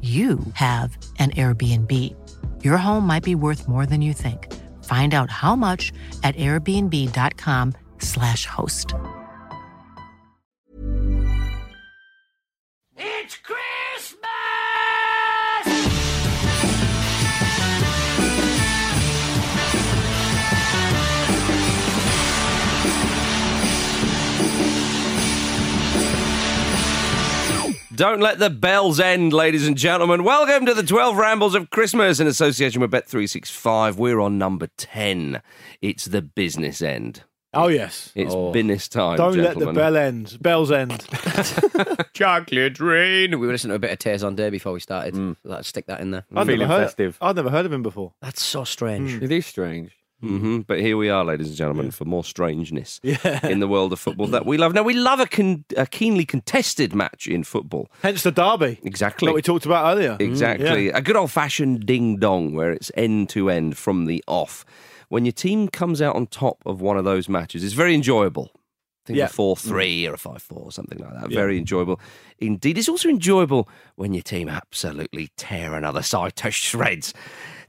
you have an Airbnb. Your home might be worth more than you think. Find out how much at airbnb.com/slash host. It's Christmas! Don't let the bells end, ladies and gentlemen. Welcome to the 12 Rambles of Christmas in association with Bet365. We're on number 10. It's the business end. Oh yes. It's Oh. business time. Don't let the bell end. Bells end. Chocolate rain. We were listening to a bit of Tay Zonday before we started. Mm. Let's stick that in there. I'd Feeling never heard, festive. I'd never heard of him before. That's so strange. Hmm. It is strange. Hmm But here we are, ladies and gentlemen, for more strangeness Yeah. in the world of football that we love. Now, we love a, con- a keenly contested match in football. Hence the derby Exactly. that we talked about earlier. Exactly. Yeah. A good old fashioned ding dong where it's end to end from the off. When your team comes out on top of one of those matches, it's very enjoyable. I think Yeah. a 4 3 or a 5 4 or something like that. Very enjoyable. Indeed, it's also enjoyable when your team absolutely tear another side to shreds.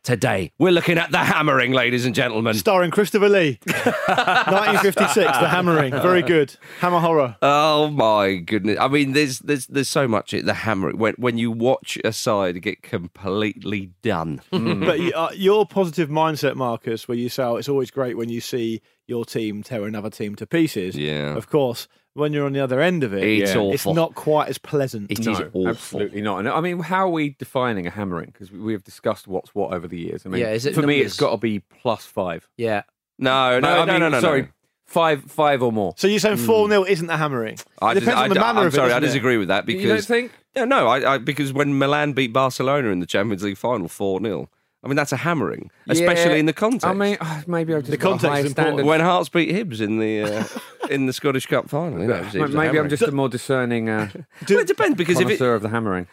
Today, we're looking at the hammering, ladies and gentlemen. Starring Christopher Lee. 1956, The Hammering. Very good. Hammer horror. Oh my goodness! I mean, there's there's there's so much it the hammering when when you watch a side get completely done. but you, uh, your positive mindset, Marcus, where you say, oh, it's always great when you see your team tear another team to pieces. Yeah. Of course, when you're on the other end of it, It's yeah, it's not quite as pleasant. It is no, awful. absolutely not. And I mean, how are we defining a hammering? Because we have discussed what's what over the years. I mean, Yeah, is it for me, it's got to be plus five. Yeah. No, no, no, I mean, no, no, no. Sorry, five, five or more. So you're saying hmm. 4 0 isn't the hammering? I it depends dis- on the I, manner I'm of it. sorry, I doesn't it? disagree with that because you don't think? Yeah, no, I, I because when Milan beat Barcelona in the Champions League final four 0 I mean that's a hammering, especially Yeah, in the context. I mean, uh, maybe I've just The got a context high is important. standard. when Hearts beat Hibs in the uh, in the Scottish Cup final, you know, it was- it was maybe I'm just a more discerning uh, Well, it depends because if it, connoisseur of the hammering.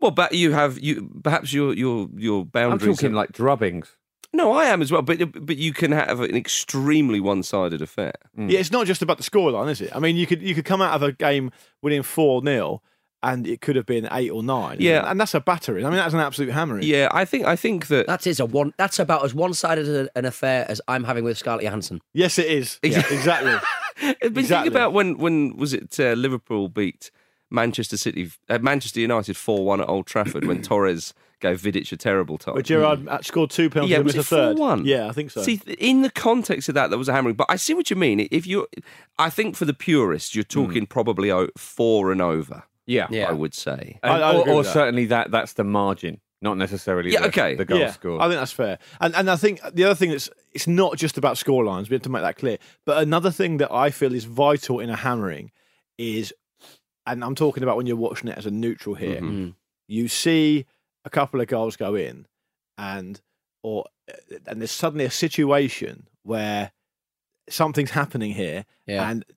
well, but you have you perhaps your your your boundaries. I'm boundaries. talking are- like drubbings. no, I am as well, but but you can have an extremely one sided affair. Yeah, it's not just about the scoreline, is it? I mean, you could you could come out of a game winning 4 0 and it could have been 8 or 9. Yeah. And that's a battering. I mean, that's an absolute hammering. Yeah, I think I think that That is a one. That's about as one-sided an affair as I'm having with Scarlett Johansson. Yes, it is. Yeah, exactly. But think Exactly. about when when was it uh, Liverpool beat Manchester City, uh, Manchester United four one at Old Trafford when Torres gave Vidic a terrible time. Where Gerrard uh, scored two penalties yeah, and was missed it a third. 4-1? Yeah, I think so. See, in the context of that, there was a hammering. But I see what you mean. If you, I think for the purists, you're talking probably four and over. Yeah. Yeah. I would say. I- I or or that. certainly that that's the margin, not necessarily Yeah, the, okay. the goal yeah, scored. I think that's fair. And and I think the other thing that's it's not just about score lines. We have to make that clear. But another thing that I feel is vital in a hammering is, and I'm talking about when you're watching it as a neutral here. Mhm. You see a couple of goals go in, and or and there's suddenly a situation where something's happening here, Yeah. and th-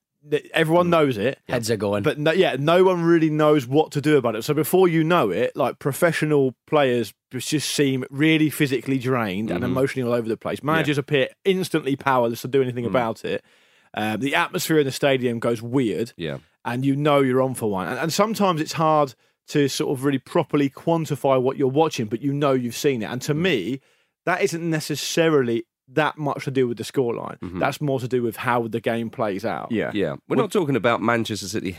everyone knows it. Heads are going. But no, yeah, no one really knows what to do about it. So before you know it, like professional players just seem really physically drained and Mhm. emotionally all over the place. Managers appear instantly powerless to do anything Mm. about it. Um, the atmosphere in the stadium goes weird, Yeah. and you know you're on for one. And, and sometimes it's hard to sort of really properly quantify what you're watching, but you know you've seen it. And to me, that isn't necessarily that much to do with the scoreline. Mhm. That's more to do with how the game plays out. yeah. Yeah. We're not talking about Manchester City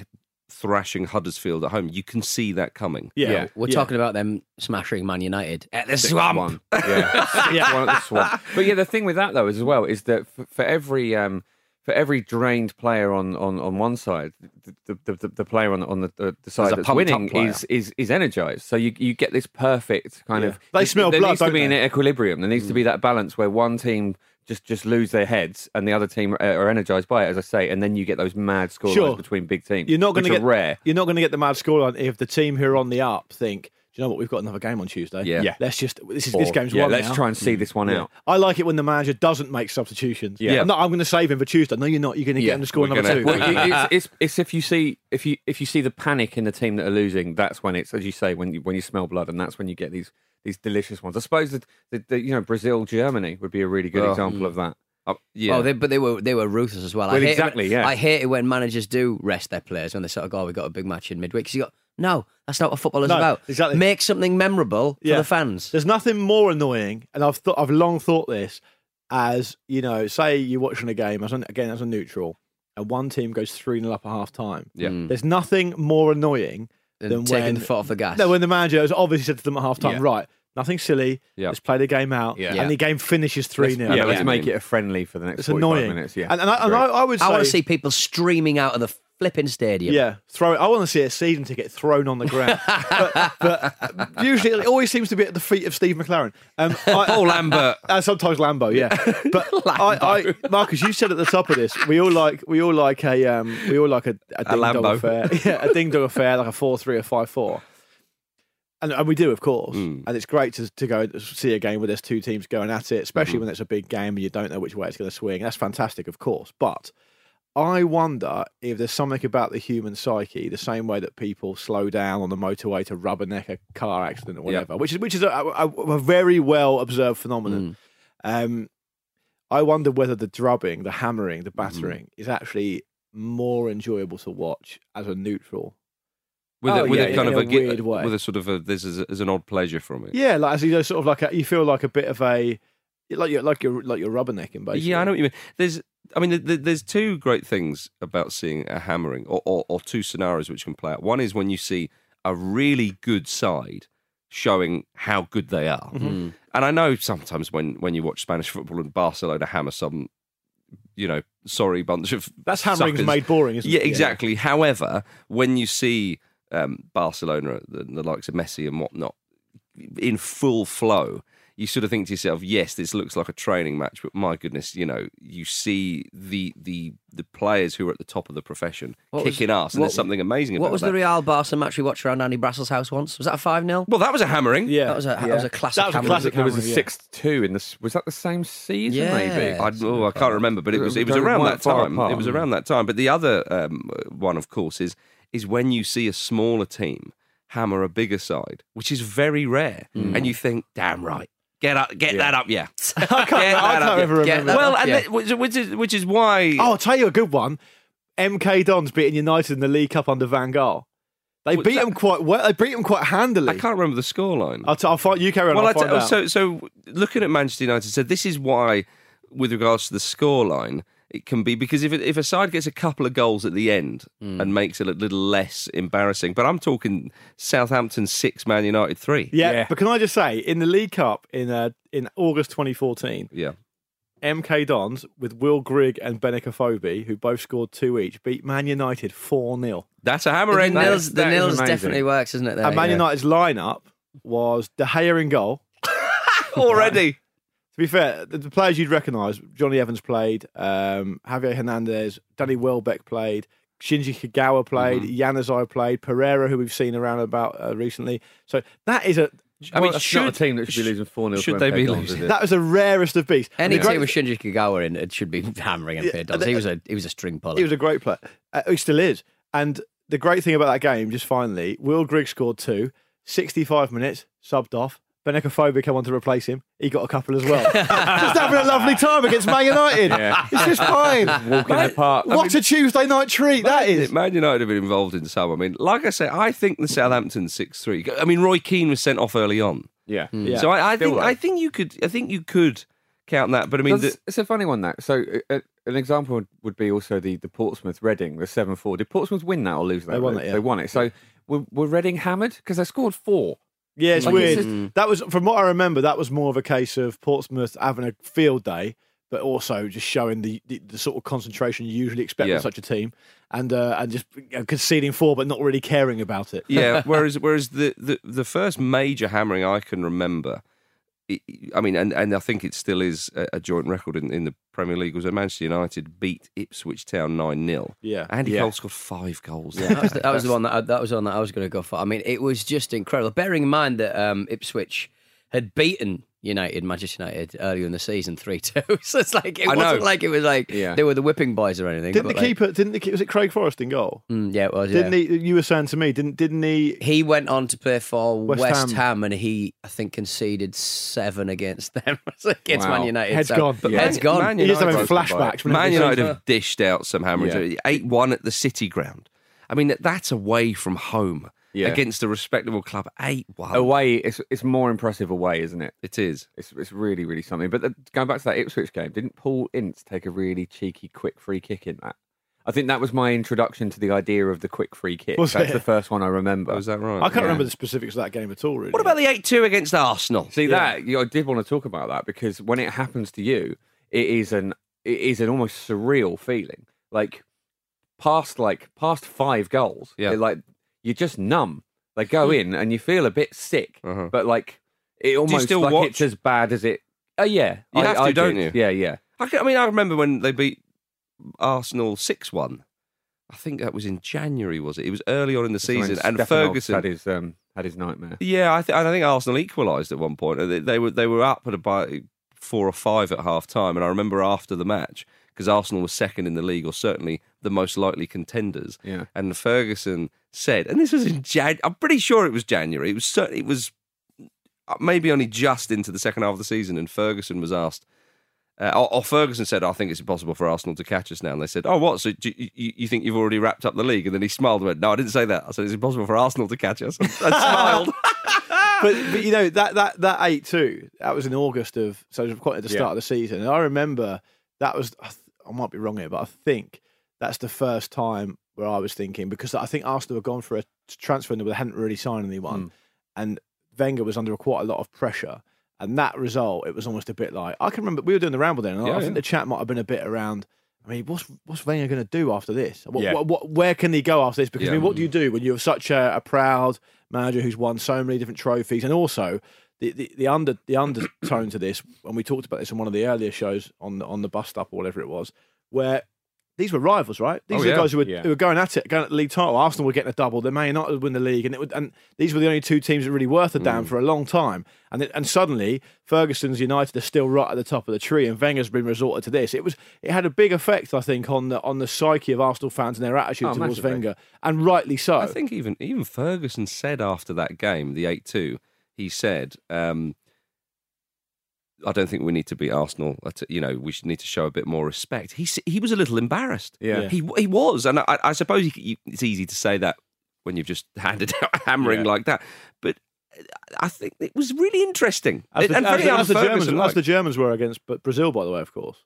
thrashing Huddersfield at home. You can see that coming. Yeah, Yeah. We're yeah. talking about them smashing Man United at the Six swamp. one. Yeah, Yeah. one at the swamp. But yeah, the thing with that though is as well is that for, for every um, for every drained player on, on, on one side, the, the, the, the player on, on the, the, the side that's winning is, is is energized. So you you get this perfect kind Yeah. of. They smell there blood, needs to be an equilibrium. There needs to be mm. that balance where one team. Just, just lose their heads, and the other team are, are energized by it, as I say, and then you get those mad scorelines Sure. between big teams. You're not going to get rare. You're not going to get the mad scoreline if the team who are on the up think, "Do you know what? We've got another game on Tuesday. Yeah. Yeah. let's just this is this Or, game's yeah, won let's now." try and see this one Yeah. out. I like it when the manager doesn't make substitutions. Yeah. I'm, not, I'm going to save him for Tuesday. No, you're not. You're going to Yeah. get him to score We're another gonna- two. well, it- it's, it's, it's if you see if you if you see the panic in the team that are losing, that's when it's as you say when you when you smell blood, and that's when you get these these delicious ones. I suppose that the, the, you know Brazil Germany would be a really good Oh. example of that. Uh, yeah. Oh, they, but they were they were ruthless as well. I Well, hate exactly, It when, yeah. I hate it when managers do rest their players when they sort of go, "Oh, "We got a big match in midweek." Because you got no, that's not what football is No, about. exactly. Make something memorable for the fans. There's nothing more annoying, and I've thought I've long thought this as you know, say you're watching a game as an, again as a neutral, and one team goes three 0 up at half time. Yeah. Mm. There's nothing more annoying And than taking when the foot off the gas. No, when the manager has obviously said to them at half time, Yeah. right, nothing silly, Yeah. let's play the game out, Yeah. and the game finishes 3 Let's, 0. yeah, Yeah, let's yeah. make it a friendly for the next It's 45 annoying. minutes. Yeah, And, and, I, and I, I would say, I want to see people streaming out of the flipping stadium. yeah, throw. it. I want to see a season ticket thrown on the ground. but, but usually, it always seems to be at the feet of Steve McClaren. Um, I, Paul Lambert. And sometimes Lambo, yeah. But I, I, Marcus, you said at the top of this, we all like we all like a um, we all like a, a ding dong Lambo. affair, yeah, a ding dong affair, like a four three or five four. And, and we do, of course. Mm. And it's great to, to go see a game where there's two teams going at it, especially Mm-hmm. when it's a big game and you don't know which way it's going to swing. That's fantastic, of course. But I wonder if there's something about the human psyche, the same way that people slow down on the motorway to rubberneck a car accident or whatever, which is which is a, a, a very well observed Mm. phenomenon. Um, I wonder whether the drubbing, the hammering, the Mm-hmm. battering is actually more enjoyable to watch as a neutral. With, Oh, a, with yeah, a kind of a a, weird way. with a sort of a there's, a, there's an odd pleasure from it. Yeah, like as you know, sort of like a, you feel like a bit of a like you're like you're like you're rubbernecking basically. Yeah, I know what you mean. There's, I mean, th- th- there's two great things about seeing a hammering, or, or, or two scenarios which can play out. One is when you see a really good side showing how good they are, Mm-hmm. and I know sometimes when when you watch Spanish football and Barcelona hammer some, you know, sorry bunch of That's hammering's suckers. made boring, isn't it? yeah, exactly. However, when you see um, Barcelona, the, the likes of Messi and whatnot, in full flow, you sort of think to yourself, "Yes, this looks like a training match, but my goodness, you know, you see the the the players who are at the top of the profession What was- kicking ass, and what- there's something amazing about What was that. the Real Barca match we watched around Andy Brassell's house once? Was that a 5 0? well, that was a hammering. Yeah, That was a, that was a classic That was a hammering. classic There was a six two in this. Was that the same season? Yeah. Maybe. I, oh, I can't remember, but it was it was around that time. apart. It was around that time. But the other um, one, of course, is is when you see a smaller team hammer a bigger side, which is very rare, and you think, "Damn right, get up, get that up, yeah." I can't, I can't ever Get remember. that well, up, and yeah. that- which, which is which is why. Oh, I'll tell you a good one. MK Dons beating United in the League Cup under Van Gaal. They What's beat that? them quite well. They beat them quite handily. I can't remember the scoreline. I'll, t- I'll find you carry on. well, I'll I find t- out. so so looking at Manchester United, said this is why, with regards to the scoreline, it can be because if if a side gets a couple of goals at the end Hmm. and makes it a little less embarrassing, but I'm talking Southampton six, Man United three. Yeah, Yeah. but can I just say, in the League Cup in uh, in August 2014, Yeah. MK Dons with Will Grigg and Benik Afobe, who both scored two each, beat Man United 4 0. That's a The hammer end. nils, the nils definitely works, isn't it? There, And Man yeah. United's lineup was De Gea in goal. already. To be fair, the, the players you'd recognise, Jonny Evans played, um, Javier Hernandez, Danny Welbeck played, Shinji Kagawa played, Mm-hmm. Januzaj played, Pereira, who we've seen around about uh, recently. So that is a I mean, should not a team that should be losing 4 0 should they be losing? that was the rarest of beasts. Any The great- team with Shinji Kagawa in it should be hammering him. Yeah, Yeah, he was a he was a string puller. He was a great player. Uh, he still is. And the great thing about that game, just finally, Will Grigg scored two, 65 minutes, subbed off. Benik Afobe came on to replace him. He got a couple as well. just having a lovely time against Man United. Yeah. It's just fine. Walk in the park. What a Tuesday night treat that is. Man United have been involved in some. I mean, like I say, I think the Southampton six three. I mean, Roy Keane was sent off early on, Yeah. Yeah. so I, I think though. I think you could I think you could count that. But I mean, the, it's a funny one that. So uh, an example would, would be also the the Portsmouth Reading the seven four. Did Portsmouth win that or lose that? They won it, yeah. They won it. So were, were Reading hammered because they scored four? Yeah, it's Like, weird. it's just- That was, from what I remember, that was more of a case of Portsmouth having a field day, but also just showing the, the, the sort of concentration you usually expect Yeah. from such a team, and uh, and just you know, conceding four, but not really caring about it. yeah. Whereas whereas the, the the first major hammering I can remember. I- mean, and, and I think it still is a, a joint record in, in the Premier League. Was when Manchester United beat Ipswich Town nine 0 Yeah. Andy Yeah. Cole scored five goals. that was the, that was the one that I, that was one that I was going to go for. I mean, it was just incredible. Bearing in mind that um, Ipswich had beaten United, Manchester United, earlier in the season three two. so it's like it I wasn't like it was like Yeah. they were the whipping boys or anything. Didn't the like- keeper? Didn't the keeper? Was it Craig Forrest in goal? Mm, yeah, it was. Didn't he? You were saying to me, didn't didn't he? He went on to play for West West, Ham. Ham. and he, I think, conceded seven against them against Wow. Man United. Head's so- gone. But head's Man- gone. Man He just having flashbacks. Man he- United have dished out some hammers. Yeah. Eight one at the City Ground. I mean, that's away from home Yeah. against a respectable club. Eight one. Away, it's it's more impressive away, isn't it? It is. It's it's really really something. But the, going back to that Ipswich game, didn't Paul Ince take a really cheeky quick free kick in that? I think that was my introduction to the idea of the quick free kick. Was That's it? the first one I remember. Was that right? I can't Yeah. remember the specifics of that game at all. Really. What about the eight two against Arsenal? See that you know, I did want to talk about that because when it happens to you, it is an it is an almost surreal feeling. Like past like past five goals, Yeah. they're like you're just numb. They go in and you feel a bit sick, Uh-huh. but like it almost still like watch? it's as bad as it. Oh yeah, You I, have to, I don't you? Yeah, yeah. I, can- I mean, I remember when they beat Arsenal six one. I think that was in January, was it? It was early on in the when season, and Ferguson had his um had his nightmare. Yeah, I, th- I think Arsenal equalised at one point. They, they were they were up at about four or five at half time, and I remember after the match because Arsenal was second in the league, or certainly the most likely contenders. Yeah. And Ferguson said, and this was in Jan. I'm pretty sure it was January. It was certainly it was uh, maybe only just into the second half of the season, and Ferguson was asked. Uh, or, or Ferguson said, "I think it's impossible for Arsenal to catch us now." And they said, "Oh, what? So do you, you, you think you've already wrapped up the league?" And then he smiled and went, "No, I didn't say that. I said it's impossible for Arsenal to catch us." I smiled. but, but you know that that that eight two that was in August of so it was quite at the start Yeah. of the season. And I remember that was I, might be wrong here, but I think that's the first time where I was thinking because I think Arsenal had gone for a transfer window, but they hadn't really signed anyone, mm. and Wenger was under quite a lot of pressure. And that result, it was almost a bit like I can remember we were doing the ramble then, and I Yeah, think yeah. the chat might have been a bit around. I mean, what's what's Wenger going to do after this? What, Yeah. what, what, where can he go after this? Because I mean, what do you do when you're such a, a proud manager who's won so many different trophies, and also the, the, the under the undertone to this, and we talked about this in one of the earlier shows on the, on the bus stop or whatever it was, where these were rivals, right? These Oh, were the yeah. guys who were, Yeah. who were going at it, going at the league title. Arsenal were getting a double. They may would win the league, and it would, and these were the only two teams that really worth a Mm. damn for a long time. And it, and suddenly Ferguson's United are still right at the top of the tree, and Wenger's been resorted to this. It was it had a big effect, I think, on the on the psyche of Arsenal fans and their attitude Oh, towards massively. Wenger, and rightly so. I think even even Ferguson said after that game, the eight two, he said, um, "I don't think we need to beat Arsenal. At- You know, we should need to show a bit more respect." He he was a little embarrassed. Yeah. he he was, and I, I suppose you, you, it's easy to say that when you've just handed out a hammering Yeah. like that, but. I think it was really interesting, As the, and as very the- as the Germans, Ferguson as the. Germans were against but Brazil, by the way, of course.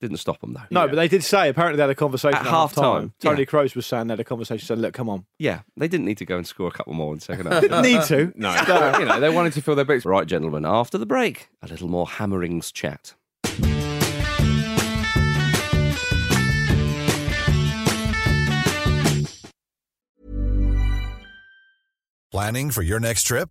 Didn't stop them though. No, but they did say apparently they had a conversation At at, half half time. time, Toni yeah. Kroos was saying they had a conversation. Said, "Look, come on, Yeah, they didn't need to go and score a couple more in second half. didn't need to." No, you know they wanted to fill their boots. Right, gentlemen, after the break, a little more hammerings chat. Planning for your next trip?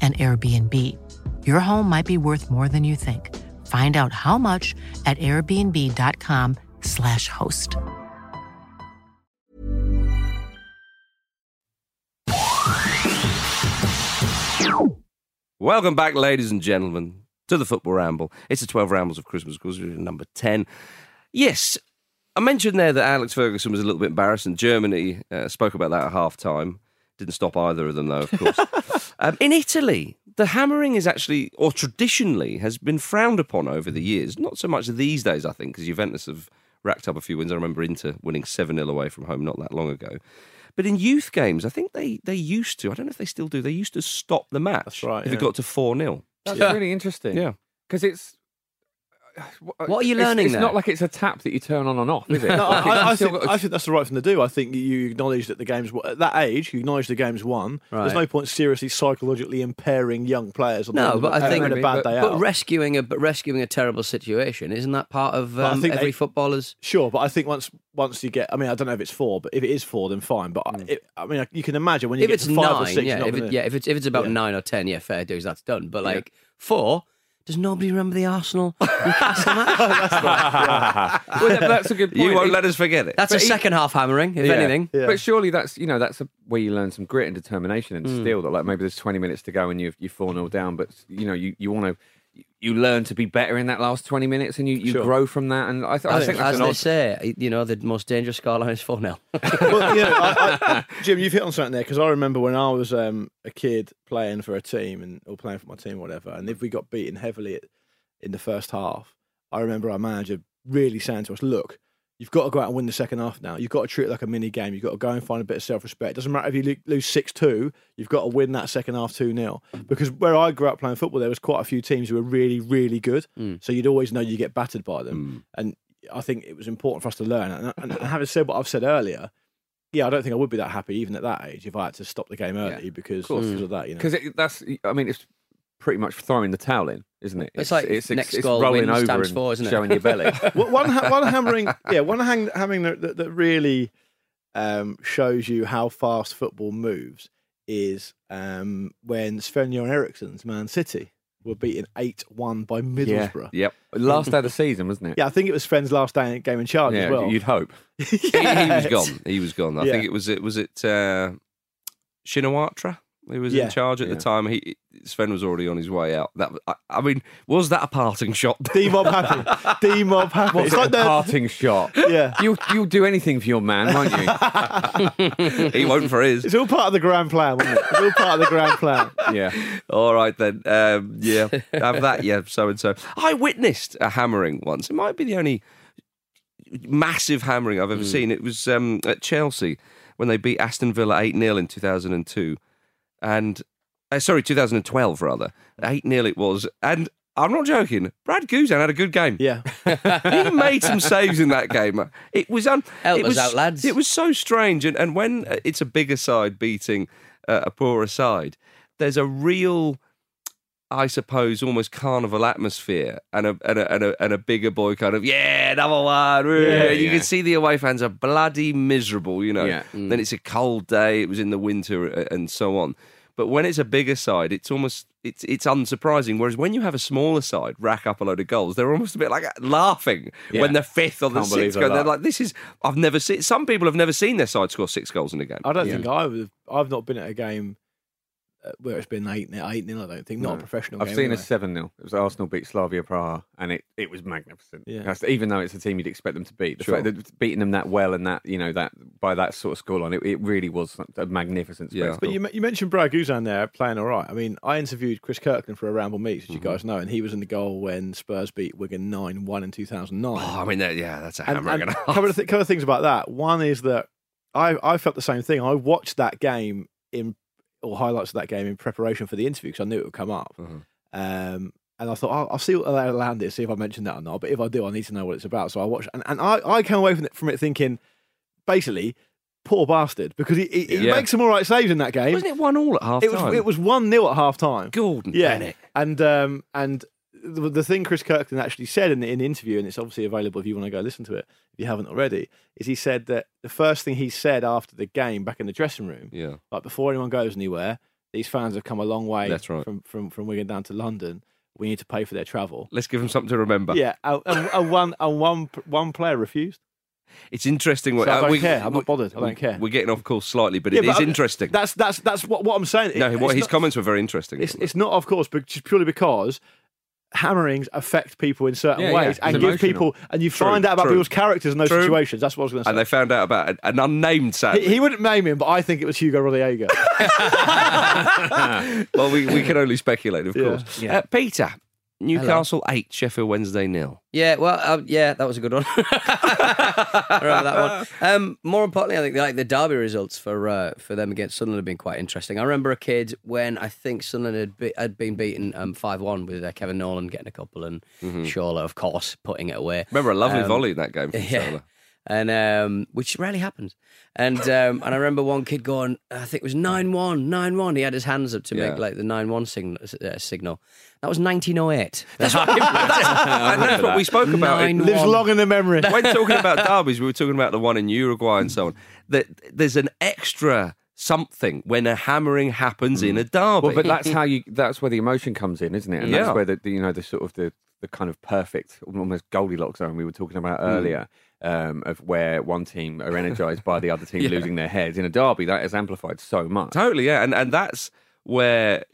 an Airbnb. Your home might be worth more than you think. Find out how much at airbnb.com/slash host. Welcome back, ladies and gentlemen, to the Football Ramble. It's the 12 Rambles of Christmas, of course, we're number 10. Yes, I mentioned there that Alex Ferguson was a little bit embarrassed, and Germany uh, spoke about that at half time. Didn't stop either of them, though, of course. um, in Italy, the hammering is actually, or traditionally, has been frowned upon over the years. Not so much these days, I think, because Juventus have racked up a few wins. I remember Inter winning 7 0 away from home not that long ago. But in youth games, I think they, they used to, I don't know if they still do, they used to stop the match right, if yeah. it got to 4 0. That's Yeah. really interesting. Yeah. because it's. What are you learning It's, there? not like it's a tap that you turn on and off, is it? No, Like, I, I, think, I think that's the right thing to do. I think you acknowledge that the game's at that age. You acknowledge the game's won. Right. There's no point seriously psychologically impairing young players. On No, the, but I think- a bad but- day But out. rescuing a but rescuing a terrible situation isn't that part of um, every they- footballer's? Sure, but I think once once you get, I mean, I don't know if it's four, but if it is four, then fine. But I it, I mean, you can imagine when you If get it's to five nine, or six, yeah, if it, yeah, if it's if it's about Yeah. nine or ten, yeah, fair dues, that's done. But like four, does nobody remember the Arsenal Newcastle match? well, that- that's a good point. You won't It- let us forget it. That's a he- second half hammering, if Yeah. anything. Yeah. But surely that's you know that's a, where you learn some grit and determination and Mm. steel. That like maybe there's 20 minutes to go and you've you four 0 down, but you know you, you want to you learn to be better in that last 20 minutes and you, you Sure. grow from that. And I, th- I As, think that's as they odd. say, you know, the most dangerous scoreline is 4 0. well, you know, I, I, Jim, you've hit on something there because I remember when I was um, a kid playing for a team and or playing for my team or whatever, and if we got beaten heavily at, in the first half, I remember our manager really saying to us, "Look, you've got to go out and win the second half now. You've got to treat it like a mini game. You've got to go and find a bit of self respect. It doesn't matter if you lose six two, you've got to win that second half two 0 Because where I grew up playing football, there was quite a few teams who were really really good, Mm. so you'd always know you get battered by them, and I think it was important for us to learn. And, and, having said what I've said earlier, yeah, I don't think I would be that happy even at that age if I had to stop the game early because, course. because of that. You know, Because that's, I mean, it's pretty much throwing the towel in, isn't it? It's like it's, next it's goal rolling wins over times and four, isn't it? showing your belly. Well, one ha- one hammering, yeah, one hang, hammering that, that, that really um, shows you how fast football moves is um, when Sven-Göran Eriksson's Man City were beaten eight one by Middlesbrough. Yep. Last day of the season, wasn't it? Yeah, I think it was Sven's last day game in charge Yeah, as well. you'd hope. He, he was gone. He was gone. I Yeah. think it was it was it uh, Shinawatra who was Yeah. in charge at Yeah. the time. He Sven was already on his way out. That I, I mean, was that a parting shot? D mob happy, D mob happy. What's It's like a the parting shot? yeah. You'll, you'll do anything for your man, won't you? he won't for his. It's all part of the grand plan, wasn't it? It's all part of the grand plan. yeah. All right then. Um, yeah, have that. Yeah, so and so. I witnessed a hammering once. It might be the only massive hammering I've ever seen. It was um, at Chelsea when they beat Aston Villa 8 0 in 2002. And, uh, sorry, 2012 rather. 8 0 it was. And I'm not joking. Brad Guzan had a good game. Yeah. he made some saves in that game. It was un- Help it us was, out, lads. It was so strange, and and when uh, it's a bigger side beating uh, a poorer side, there's a real, I suppose, almost carnival atmosphere, and a and a and a, and a bigger boy kind of yeah, number one. Yeah, you yeah. can see the away fans are bloody miserable. You know. Yeah. Then it's a cold day. It was in the winter, uh, and so on. But when it's a bigger side, it's almost it's it's unsurprising. Whereas when you have a smaller side rack up a load of goals, they're almost a bit like laughing Yeah. when they're fifth or the Can't sixth. Go, that. they're like, "This is I've never seen." Some people have never seen their side score six goals in a game. I don't think I've I've not been at a game uh, where it's been eight nil. Eight nil. I don't think. Not a professional. I've game seen anyway. a 7 0. It was Arsenal beat Slavia Praha, and it, it was magnificent. Yeah. That's- Even though it's a team you'd expect them to beat, the Sure. fact that beating them that well and that, you know, that by that sort of scoreline, it, it really was a magnificent Yeah. spectacle. But you, you mentioned Brad Guzan there playing all right. I mean, I interviewed Chris Kirkland for a Ramble Meets, as you Mm-hmm. guys know, and he was in the goal when Spurs beat Wigan 9 1 in 2009. Oh, I mean, that- yeah, that's a and, hammer. and and a a half. couple, of th- couple of things about that. One is that I, I felt the same thing. I watched that game in, or highlights of that game in preparation for the interview because I knew it would come up. Mhm. Um, and I thought, I'll, I'll see what they land it, see if I mention that or not. But if I do, I need to know what it's about. So I watched, and, and I, I came away from it, from it thinking, basically, poor bastard, because he, he, he makes some all right saves in that game. Wasn't it one all at half It was it was one 0 at half time. Gordon Yeah, Bennett. and um, and the, the thing Chris Kirkland actually said in the, in the interview, and it's obviously available if you want to go listen to it if you haven't already, is he said that the first thing he said after the game back in the dressing room, Yeah. like before anyone goes anywhere, these fans have come a long way That's right. from, from from Wigan down to London. We need to pay for their travel. Let's give them something to remember. Yeah, and, one and one one player refused. It's interesting. what- So I uh, don't we, care. I'm not bothered. I don't care. We're getting off course slightly, but Yeah, it is I- interesting. That's that's that's what, what I'm saying. no, It- what his not- comments were very interesting. It's, it's not, of course, but just purely because hammerings affect people in certain Yeah, yeah, ways it's and give people, and you True, find out about true. people's characters in those True. situations. That's what I was going to say. and they found out about an, an unnamed sadly. he, he wouldn't name him, but I think it was Hugo Rodallega. well, we, we can only speculate, of Yeah. course. Uh, Peter, Newcastle 8, Sheffield Wednesday nil. Yeah, well, uh, yeah, that was a good one. That one. Um, more importantly, I think like the derby results for uh, for them against Sunderland have been quite interesting. I remember a kid when I think Sunderland had, be- had been beaten um, five one with uh, Kevin Nolan getting a couple and Shola, of course, putting it away. Remember a lovely Um, volley in that game from yeah. Shola. And um, which rarely happens. And um, and I remember one kid going, I think it was 9 1, 9 1. He had his hands up to Yeah. make like the 9 1 signal, uh, signal. That was 1908. That's what, and that's what we spoke about. Nine It- Lives long in the memory. when talking about derbies, we were talking about the one in Uruguay and so on. That there's an extra something when a hammering happens in a derby. Well, but that's how you. That's where the emotion comes in, isn't it? And Yeah. that's where the, the you know the sort of the the kind of perfect, almost Goldilocks zone we were talking about earlier, um, of where one team are energized by the other team Yeah. losing their heads in a derby. That is amplified so much. Totally, yeah, and and that's where.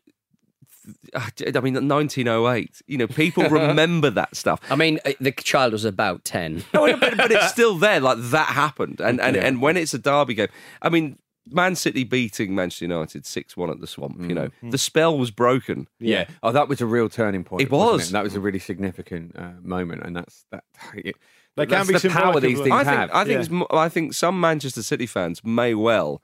I mean, 1908. You know, people remember that stuff. I mean, uh, the child was about 10. No, but, but it's still there. Like that happened, and and, and when it's a derby game, I mean, Man City beating Manchester United six one at the Swamp. You know, the spell was broken. Yeah. Oh, that was a real turning point. It wasn't was. That was a really significant uh, moment, and that's that. It, They that's can be the power these things I think have. I think Yeah. I think some Manchester City fans may well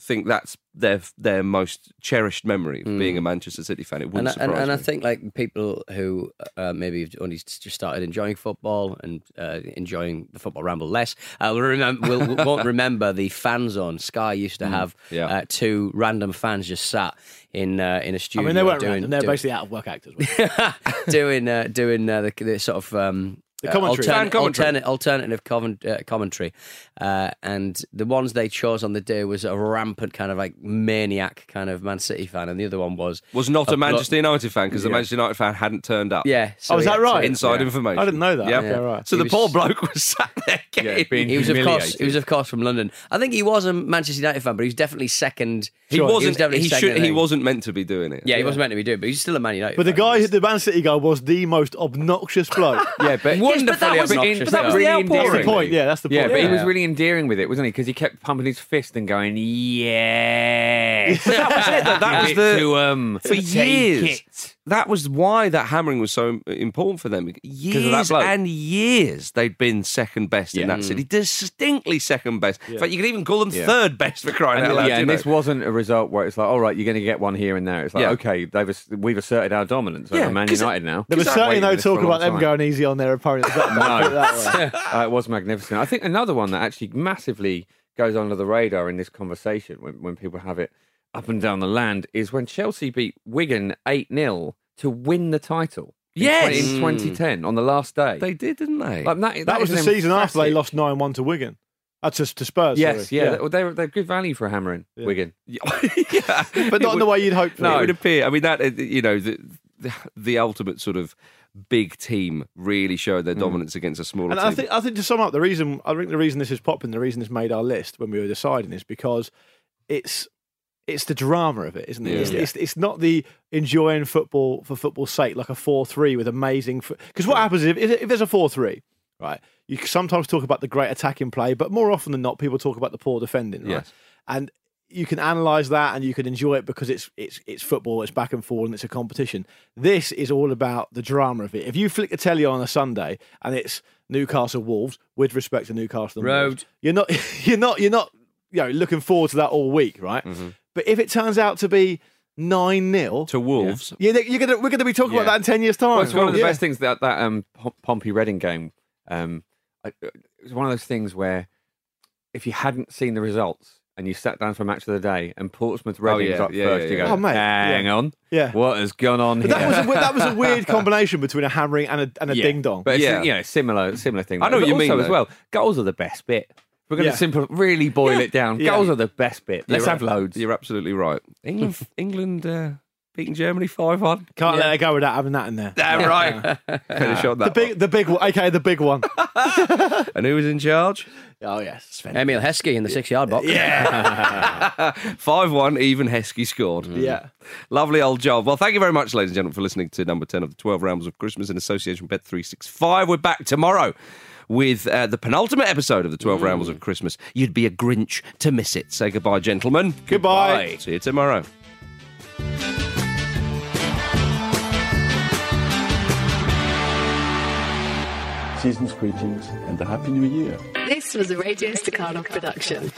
think that's their their most cherished memory of being a Manchester City fan. It And, wouldn't I- and, surprise and I me. think like people who uh, maybe have only just started enjoying football and uh, enjoying the football ramble less uh, will, remember, will, won't remember the fan zone. Sky used to have yeah. uh, two random fans just sat in uh, in a I studio. I mean, they weren't doing, random. They're doing- basically out of work actors. weren't doing uh, doing uh, the, the sort of um, The commentary. altern- Fan commentary. alternate- alternative comment, uh, commentary, uh, and the ones they chose on the day was a rampant kind of like maniac kind of Man City fan, and the other one was was not a blo- Manchester United fan because the Manchester United fan hadn't turned up. Yeah, so oh, is that right? Inside Yeah. information. I didn't know that. Yeah. Okay, right. So He the poor bloke was sat there getting. Yeah, being He was of course he was of course from London. I think he was a Manchester United fan, but he was definitely second. he Sure, wasn't. definitely He, second, should, he wasn't meant to be doing it. Yeah, he wasn't meant to be doing, it, but he's still a Man United. But the guy, the Man City guy, was the most obnoxious bloke. yeah, but wonderfully was- obnoxious. but that was though. the really outpouring. That's the point. Yeah, that's the Yeah, point. but he was really endearing with it, wasn't he? Because he kept pumping his fist and going, "Yeah." But that was it. That, that was Give it the to um, 'em. for Take years. It. that was why that hammering was so important for them. of that Years and years they'd been second best in that Mm. city, distinctly second best. In fact, you could even call them Yeah. third best for crying And, out loud. yeah, and know? this wasn't a result where it's like, all right, you're going to get one here and there. It's like, Yeah. okay, they've we've asserted our dominance over Yeah, Man 'cause it- United now. There was certainly no for this for talk about them time. going easy on their opponents. That, that, put it uh, it was magnificent. I think another one that actually massively goes under the radar in this conversation when, when people have it up and down the land is when Chelsea beat Wigan 8 0 to win the title. in Yes! 20 in 2010 on the last day. they did, didn't they? Like, that, That was the is season after they lost nine one to Wigan. That's just to Spurs. Yes, sorry. yeah, They, were, they're good value for a hammering Yeah. Wigan. yeah, yeah. but not in the way you'd hope. For. No, it would appear. I mean, that uh, you know, the, the, the ultimate sort of big team really showed their dominance against a smaller And team. I think, I think to sum up, the reason I think the reason this is popping, the reason this made our list when we were deciding is because it's it's the drama of it, isn't it? Yeah. It's, it's it's not the enjoying football for football's sake, like a four three with amazing. Because what happens if, if there's a four three, right? You sometimes talk about the great attacking play, but more often than not, people talk about the poor defending, right? Yes. And you can analyze that and you can enjoy it because it's it's it's football, it's back and forth, and it's a competition. This is all about the drama of it. If you flick the telly on a Sunday and it's Newcastle Wolves, with respect to Newcastle Road. Wolves, you're not you're not you're not you know looking forward to that all week, right? Mm-hmm. But if it turns out to be nine 0 to Wolves. yeah, you're gonna we're gonna be talking Yeah. about that in ten years' time. Well, it's one of the Yeah. best things that that um, Pompey Reading game. Um, it was one of those things where if you hadn't seen the results and you sat down for match of the day and Portsmouth Reading yeah, got yeah, first, yeah, you go, Oh, mate, hang yeah. on, Yeah. what has gone on But here? that was a, that was a weird combination between a hammering and a and a Yeah. ding dong. But it's Yeah. you know, similar similar thing. I know But what you also mean, as well. Goals are the best bit. We're going to Yeah. simple, really boil it down. Yeah. Goals are the best bit. Let's You're have right. loads. You're absolutely right. England, England uh, beating Germany five one. Can't let it go without having that in there. Yeah, right. Finish on The that. big, the big one, aka the big one. one. And who was in charge? Oh yes, Emile Heskey in the six yard box. Yeah, Five one. Even Heskey scored. yeah. Lovely old job. Well, thank you very much, ladies and gentlemen, for listening to number 10 of the 12 Rambles of Christmas in association with Bet365. We're back tomorrow with uh, the penultimate episode of the 12 Rambles of Christmas. You'd be a Grinch to miss it. Say goodbye, gentlemen. Goodbye. See you tomorrow. Season's greetings and a happy new year. This was a Radio Staccato production.